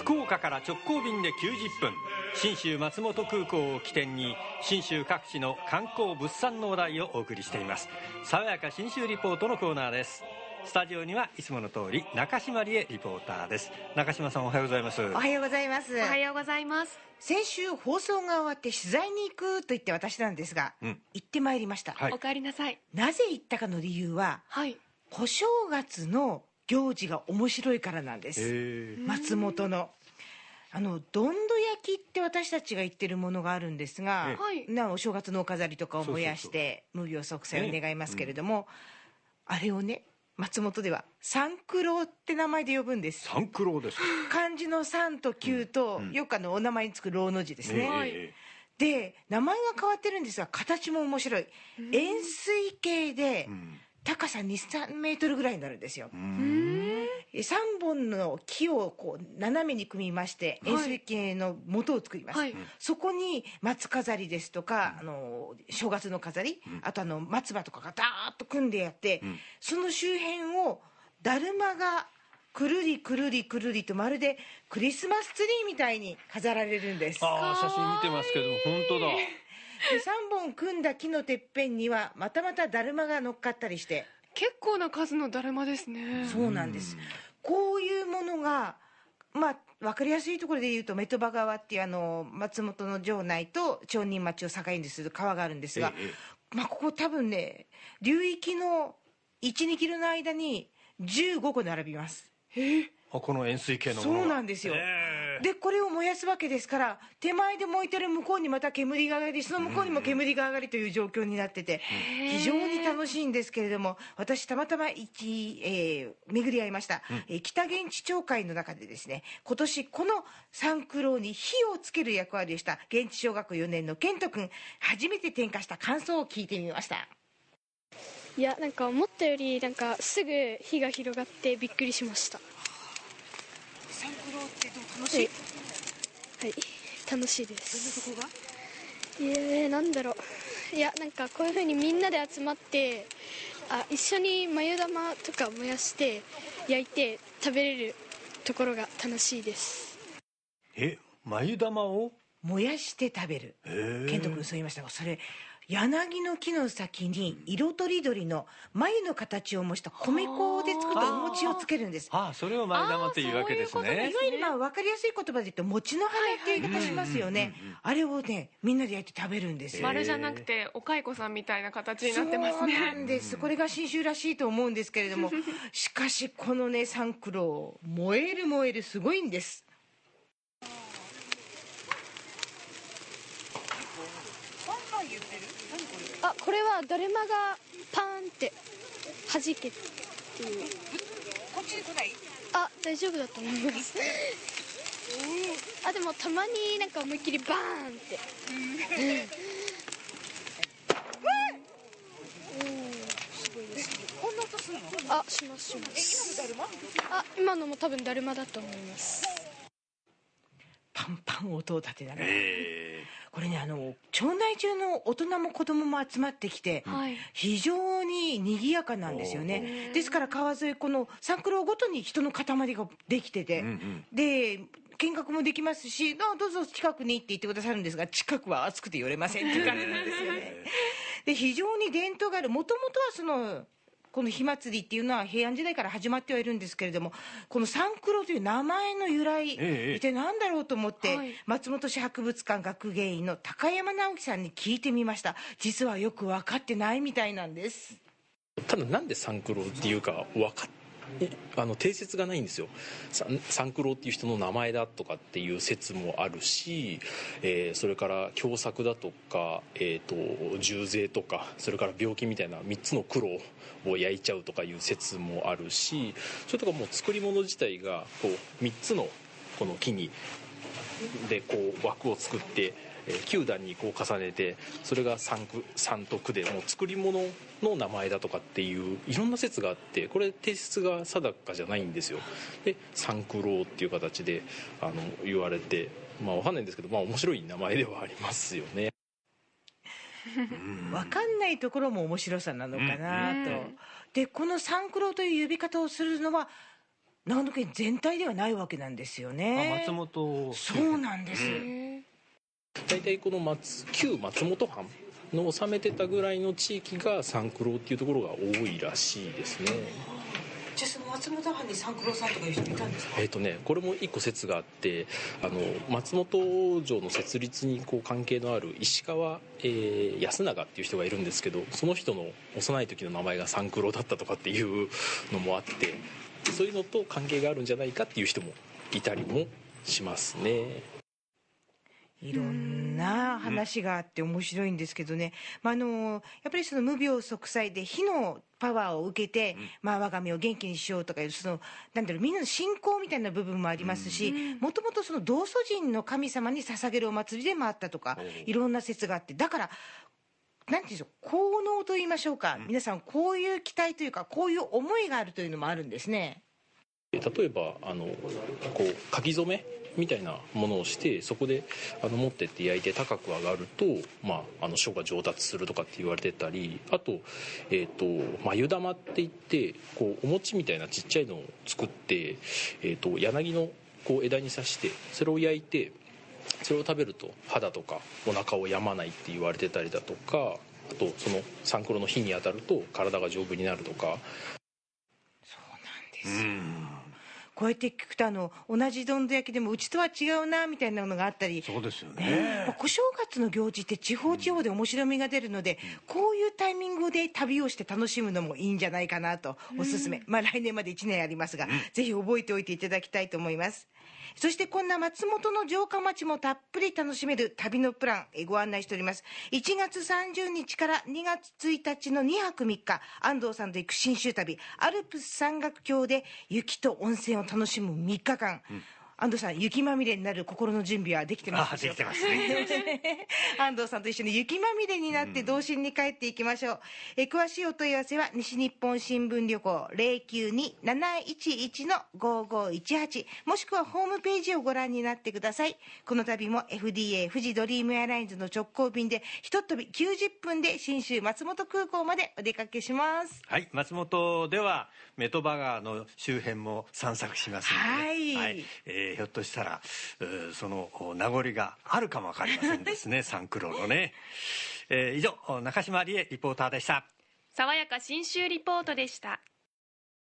福岡から直行便で90分。信州松本空港を起点に信州各地の観光物産の話題をお送りしています。爽やか信州リポートのコーナーです。スタジオにはいつもの通り中島理恵リポーターです。中島さんおはようございます。おはようございます。おはようございます。先週放送が終わって取材に行くと言って私なんですが、うん。行ってまいりました、はい。お帰りなさい。なぜ行ったかの理由ははい。小正月の行事が面白いからなんです。へ松本の。あのどんど焼きって私たちが言ってるものがあるんですが、えはい。なお正月のお飾りとかを燃やして無病息災を願いますけれども、あれをね松本では三九郎って名前で呼ぶんです。三九郎です漢字の三と九と、うん。よくあのお名前につく郎の字ですね、で名前が変わってるんですが形も面白い。円錐形でえうん高さ23メートルぐらいになるんですよ。ううん。ん3本の木をこう斜めに組みましてはい。円錐形の元を作ります、はい。そこに松飾りですとか、あの正月の飾り、うん。あとあの松葉とかがダーッと組んでやって、うん。その周辺をだるまがくるりくるりくるりとまるでクリスマスツリーみたいに飾られるんです。ああ写真見てますけど本当だ。で3本組んだ木のてっぺんにはまたまただるまが乗っかったりして。結構な数のだるまですね。そうなんです。こういうものがまあ分かりやすいところで言うとメトバ川っていうあの松本の城内と町人町を境にする川があるんですが、ええまあ、ここ多分ね流域の12キロの間に15個並びます。あこの円錐形のものが。そうなんですよ。ええでこれを燃やすわけですから手前で燃えてる向こうにまた煙が上がりその向こうにも煙が上がりという状況になってて非常に楽しいんですけれども私たまたま一、えー巡り合いました、えー北現地町会の中でですね今年この三九郎に火をつける役割をした現地小学校4年の健人君初めて点火した感想を聞いてみました。いやなんか思ったよりなんかすぐ火が広がってびっくりしましたは三九郎ってどう楽い？はい。楽しいです。どんなとこが？いやなんだろう。いやなんかこういう風にみんなで集まってあ一緒に眉玉とか燃やして焼いて食べれるところが楽しいです。え眉玉を？燃やして食べる。健人君そう言いましたがそれ柳の木の先に色とりどりの眉の形を模した米粉で作ったお餅をつけるんです。ああそれを眉玉っていうわけですあーそういうねいわゆるまあ分かりやすい言葉で言うと餅の花って言い方しますよね。あれをねみんなで焼いて食べるんです。よ丸じゃなくてお蚕さんみたいな形にそうなってますね。なんです。これが信州らしいと思うんですけれども。しかしこのねサンクロー燃える燃えるすごいんですあこれはだるまがパーンって弾けっていうこっちに来ない？あ大丈夫だと思います。あでもたまになんか思いっきりバーンって。こん。な音するのあしますしますあ今のも多分だるまだと思いますパンパン音を立てながらえこれねあの町内中の大人も子供も集まってきて、はい。非常に賑やかなんですよね。ですから川沿いこの三九郎ごとに人の塊ができてて、えうんうん。で見学もできますしあどうぞ近くにって言ってくださるんですが近くは暑くて寄れませんっていう感じなんですよね。で非常に伝統がある。もともとはそのこの火祭りっていうのは平安時代から始まってはいるんですけれどもこの三九郎という名前の由来、ええ一体何だろうと思って、はい。松本市博物館学芸員の高山直樹さんに聞いてみました。実はよく分かってないみたいなんです。ただなんで三九郎っていうか分かっあの定説がないんですよ。三九郎っていう人の名前だとかっていう説もあるし、えーそれから凶作だとか、えー、と重税とかそれから病気みたいな3つの苦労を焼いちゃうとかいう説もあるしそれとかもう作り物自体がこう3つのこの木にでこう枠を作って、えー9段にこう重ねてそれが三区三と区でもう作り物の名前だとかっていういろんな説があってこれ提出が定かじゃないんですよ。で三九郎っていう形であの言われてまあわかんないんですけどまあ面白い名前ではありますよね。分かんないところも面白さなのかなと、うん。でこの三九郎という呼び方をするのは長野県全体ではないわけなんですよね。あ松本。そうなんです、大体この松旧松本藩の治めてたぐらいの地域が三九郎っていうところが多いらしいですね。じゃあその松本藩に三九郎さんとかいう人いたんですか？えっ、とねこれも一個説があってあの松本城の設立にこう関係のある石川、えー安永っていう人がいるんですけどその人の幼い時の名前が三九郎だったとかっていうのもあってそういうのと関係があるんじゃないかっていう人もいたりもしますねいろんな話があって面白いんですけどね、まあ、あのやっぱりその無病息災で火のパワーを受けて、まあ、我が身を元気にしようとかいうそのなんだろうみんなの信仰みたいな部分もありますしもともとその道祖神の神様に捧げるお祭りでもあったとかいろんな説があってだからなんていうんでしょう効能と言いましょうか、皆さんこういう期待というかこういう思いがあるというのもあるんですね。例えばあのこう書き初めみたいなものをしてそこであの持ってって焼いて高く上がると、まあ、あの書が上達するとかって言われてたりあと,、えー、と眉玉って言ってこうお餅みたいなちっちゃいのを作って、えー、と柳のこう枝に刺してそれを焼いてそれを食べると肌とかお腹を病まないって言われてたりだとかあとそのサンクロの火に当たると体が丈夫になるとか。そうなんですよこうやって聞くとあの同じどんど焼きでもうちとは違うなみたいなのがあったり。そうですよね。ね。まあ小正月の行事って地方地方で面白みが出るので、こういうタイミングで旅をして楽しむのもいいんじゃないかなとおすすめ、まあ来年まで1年ありますが、ぜひ覚えておいていただきたいと思います。そしてこんな松本の城下町もたっぷり楽しめる旅のプランえご案内しております。1月30日から2月1日の2泊3日安藤さんと行く信州旅アルプス山岳橋で雪と温泉を楽しむ3日間、安藤さん雪まみれになる心の準備はできてますあででしょうか？きてますね。安藤さんと一緒に雪まみれになって童心に帰っていきましょう、え詳しいお問い合わせは西日本新聞旅行092-711-5518もしくはホームページをご覧になってください。この度も FDA 富士ドリームエアラインズの直行便でひとっ飛び90分で信州松本空港までお出かけします。はい松本ではメトバ川の周辺も散策しますので、ね。はい。えーひょっとしたらそのお名残があるかもわかりませんですね サンクロのね、えー以上中島理恵リポーターでした。爽やか新州リポートでした